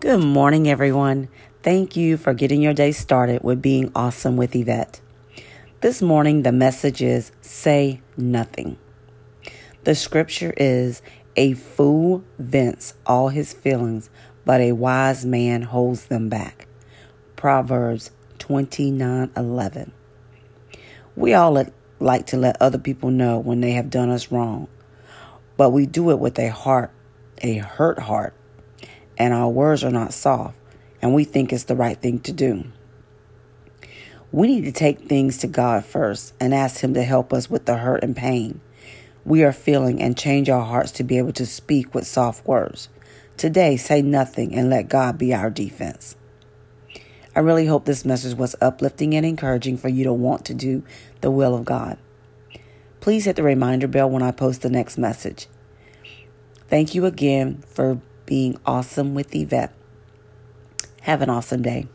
Good morning, everyone. Thank you for getting your day started with being awesome with Yvette. This morning, the message is say nothing. The scripture is a fool vents all his feelings, but a wise man holds them back. Proverbs 29 11. We all like to let other people know when they have done us wrong, but we do it with a heart, a hurt heart, and our words are not soft, and we think it's the right thing to do. We need to take things to God first and ask Him to help us with the hurt and pain we are feeling and change our hearts to be able to speak with soft words. Today, say nothing and let God be our defense. I really hope this message was uplifting and encouraging for you to want to do the will of God. Please hit the reminder bell when I post the next message. Thank you again for being awesome with Yvette. Have an awesome day.